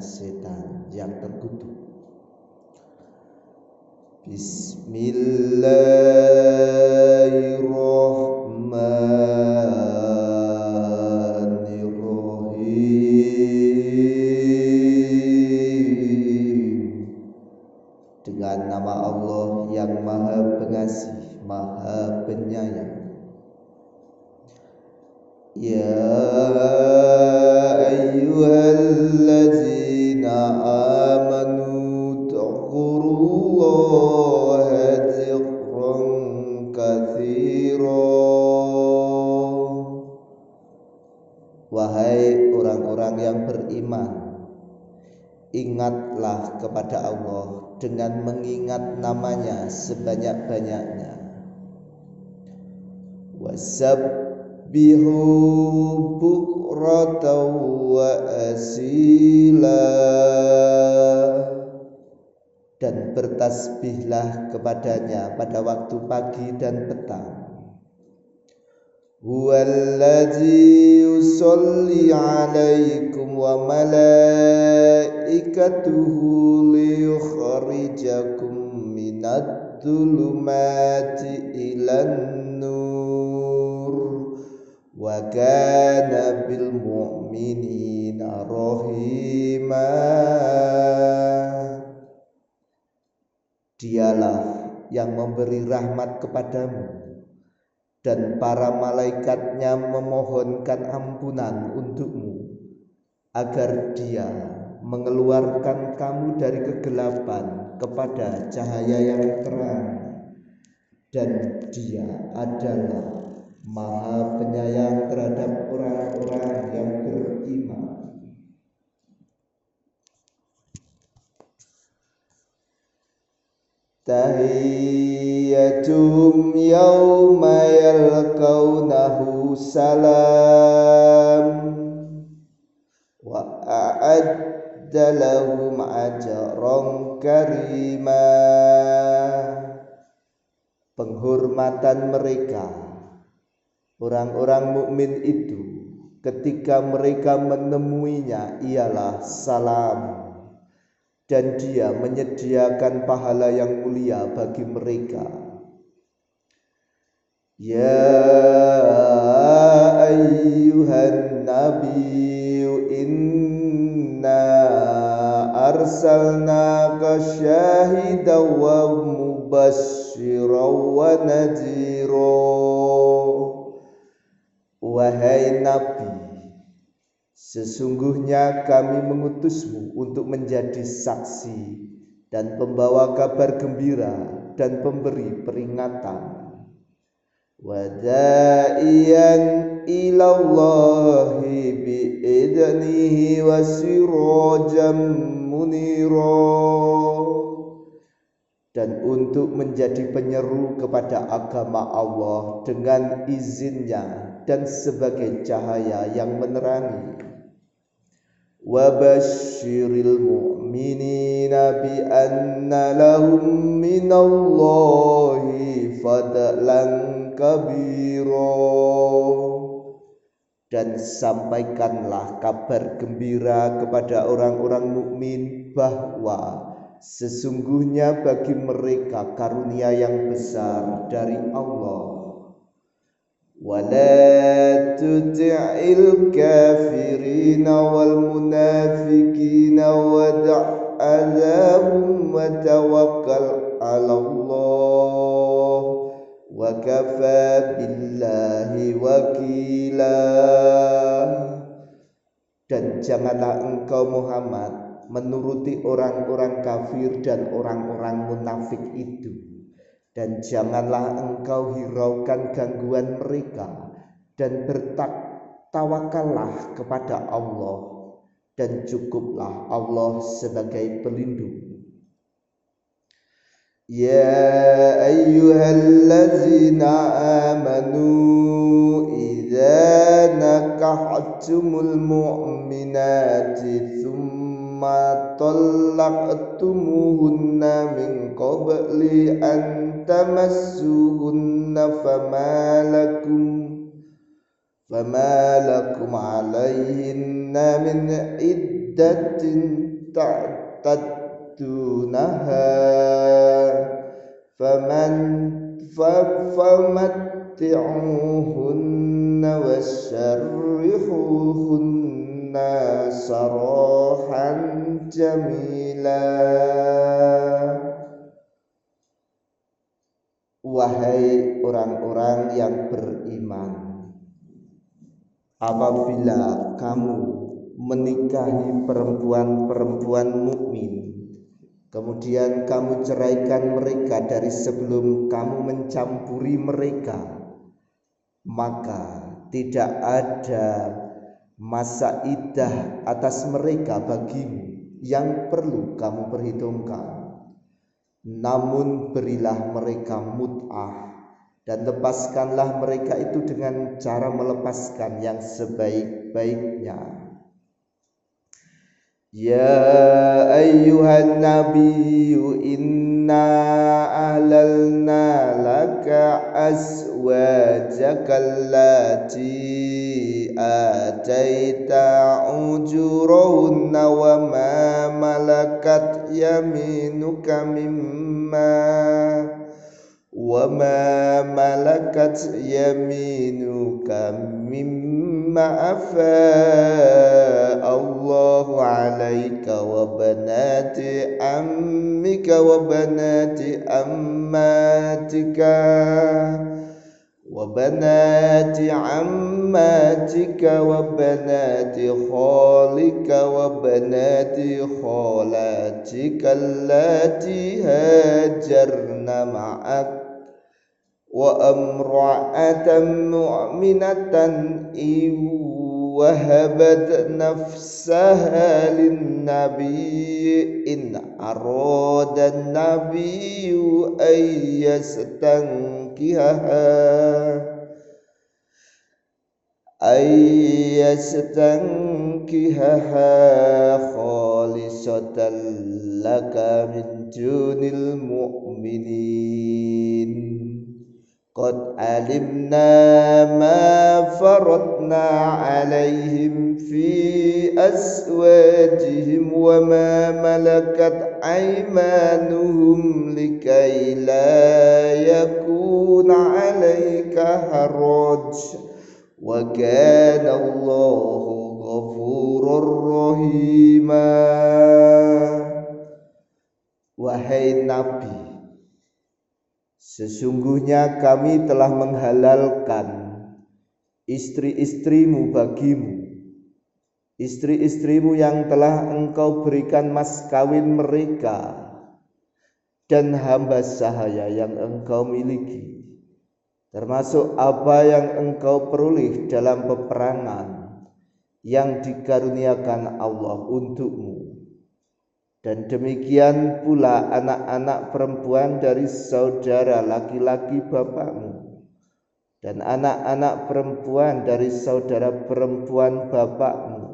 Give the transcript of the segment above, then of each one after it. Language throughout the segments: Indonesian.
setan yang terkutuk. Bismillahirrahmanirrahim Kepada Allah dengan mengingat namanya sebanyak-banyaknya. Wasabbihu bukratan wa asila. Dan bertasbihlah kepadanya pada waktu pagi dan petang Alaikum wa malaikatuhu liyukhrijakum minad dhulumati ilan nur. Wa kana bil mu'minina rahima. Dialah yang memberi rahmat kepadamu dan para malaikatnya memohonkan ampunan untukmu agar dia mengeluarkan kamu dari kegelapan kepada cahaya yang terang. Dan dia adalah maha penyayang terhadap orang-orang yang beriman. Tahiyyatuhum yawma yalqawnahu salam. Wa a'adda lahum ajran karima. Penghormatan mereka. Orang-orang mukmin itu ketika mereka menemuinya ialah salam dan dia menyediakan pahala yang mulia bagi mereka. Ya ayyuhan nabiyyu inna arsalnaka syahidan wa mubasysyiran wa nadhira. Wahai Nabi Sesungguhnya kami mengutusmu untuk menjadi saksi dan pembawa kabar gembira dan pemberi peringatan. Wada'iyan ilallahi bi'idnihi wa sirajam munira dan untuk menjadi penyeru kepada agama Allah dengan izinnya dan sebagai cahaya yang menerangi Wabashiril mu'minina bi anna lahum minallahi fadlan kabira dan sampaikanlah kabar gembira kepada orang-orang mukmin bahwa sesungguhnya bagi mereka karunia yang besar dari Allah ولا تطع الكافرين والمنافقين ودع أذاهم وتوكل على الله وكفى بالله وكيلا dan janganlah engkau Muhammad menuruti orang-orang kafir dan orang-orang munafik itu dan janganlah engkau hiraukan gangguan mereka dan bertawakallah kepada Allah dan cukuplah Allah sebagai pelindung. Ya ayyuhallazina amanu idza nakahtumul mu'minati thumma ma tallaqtumuhunna min qabli an تمسوهن فما لكم فما لكم عليهن من عدة تعتدونها فمن فمتعوهن وشرحوهن سراحا جميلا. Wahai orang-orang yang beriman Apabila kamu menikahi perempuan-perempuan mukmin Kemudian kamu ceraikan mereka dari sebelum kamu mencampuri mereka Maka tidak ada masa idah atas mereka bagimu yang perlu kamu perhitungkan namun berilah mereka mut'ah dan lepaskanlah mereka itu dengan cara melepaskan yang sebaik-baiknya. Ya ayyuhan nabiyyu inna ahlalna laka azwajaka آتيت أجورهن وما ملكت يمينك مما وما ملكت يمينك مما أفاء الله عليك وبنات عمك وبنات أماتك وبنات عماتك وبنات خالك وبنات خالاتك اللاتي هاجرن معك. وأمرأة مؤمنة إن وهبت نفسها للنبي إن أراد النبي أن يستنكهها أن يستنكهها خالصة لك من دون المؤمنين. قد علمنا ما فرضنا عليهم في أزواجهم وما ملكت أيمانهم وكان الله غفورا رحيما Wahai Nabi Sesungguhnya kami telah menghalalkan istri-istrimu bagimu Istri-istrimu yang telah engkau berikan mas kawin mereka Dan hamba sahaya yang engkau miliki Termasuk apa yang engkau peroleh dalam peperangan Yang dikaruniakan Allah untukmu. Dan demikian pula anak-anak perempuan dari saudara laki-laki bapakmu. Dan anak-anak perempuan dari saudara perempuan bapakmu.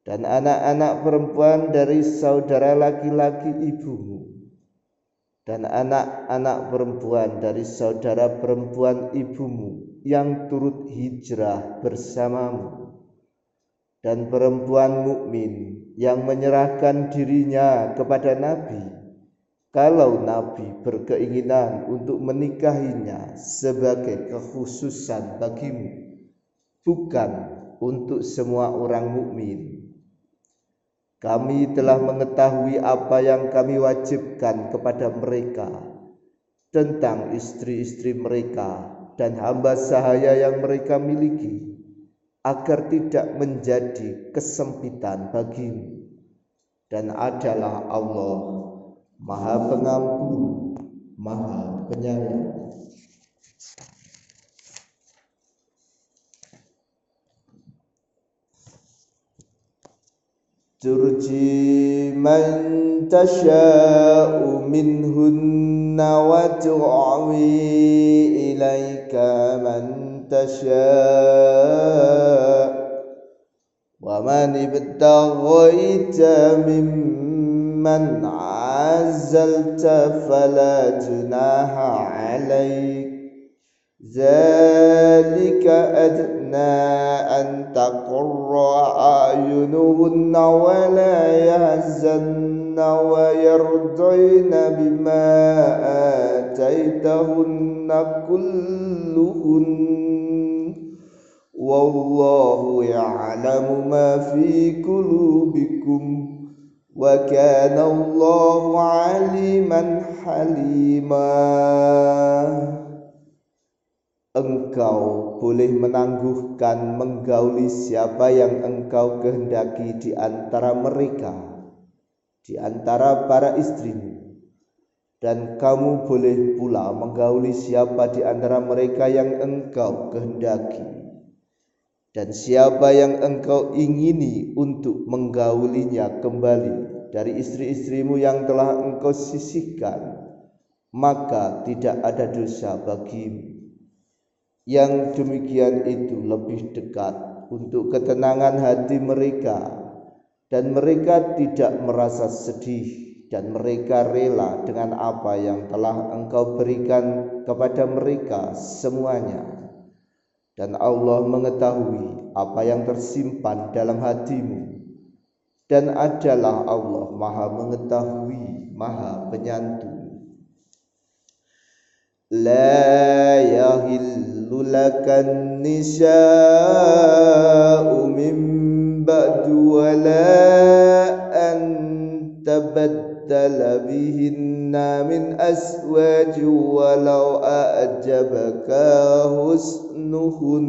Dan anak-anak perempuan dari saudara laki-laki ibumu dan anak-anak perempuan dari saudara perempuan ibumu yang turut hijrah bersamamu. Dan perempuan mukmin yang menyerahkan dirinya kepada Nabi. Kalau Nabi berkeinginan untuk menikahinya sebagai kekhususan bagimu bukan untuk semua orang mukmin kami telah mengetahui apa yang kami wajibkan kepada mereka tentang istri-istri mereka dan hamba sahaya yang mereka miliki agar tidak menjadi kesempitan bagimu dan adalah Allah Maha Pengampun, Maha Penyayang. ترجي من تشاء منهن وتعوي إليك من تشاء ومن ابتغيت ممن عزلت فلا جناح عليك. ذلك أدنى أن تقر أعينهن ولا يحزن ويرضين بما آتيتهن كلهن والله يعلم ما في قلوبكم وكان الله عليما حليما Engkau boleh menangguhkan menggauli siapa yang engkau kehendaki di antara mereka, di antara para istrimu. Dan kamu boleh pula menggauli siapa di antara mereka yang engkau kehendaki dan siapa yang engkau ingini untuk menggaulinya kembali dari istri-istrimu yang telah engkau sisihkan maka tidak ada dosa bagimu yang demikian itu lebih dekat untuk ketenangan hati mereka. Dan mereka tidak merasa sedih dan mereka rela dengan apa yang telah engkau berikan kepada mereka semuanya. Dan Allah mengetahui apa yang tersimpan dalam hatimu. Dan adalah Allah maha mengetahui maha penyantun la yahillu lakan nisa'u min ba'du wa la an tabaddala bihinna min aswaj walau a'jabaka husn حسنهن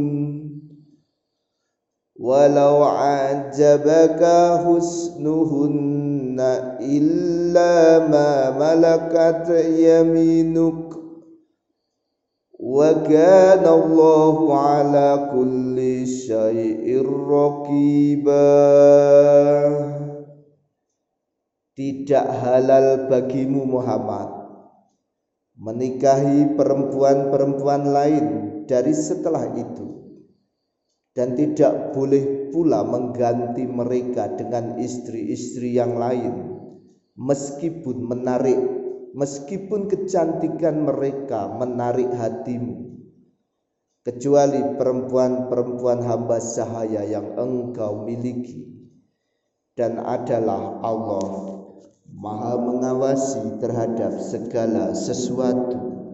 ولو عجبك حسنهن إلا ما ملكت يمينك وكان الله على كل شيء رقيبا tidak halal bagimu Muhammad menikahi perempuan-perempuan lain dari setelah itu dan tidak boleh pula mengganti mereka dengan istri-istri yang lain meskipun menarik meskipun kecantikan mereka menarik hatimu kecuali perempuan-perempuan hamba sahaya yang engkau miliki dan adalah Allah maha mengawasi terhadap segala sesuatu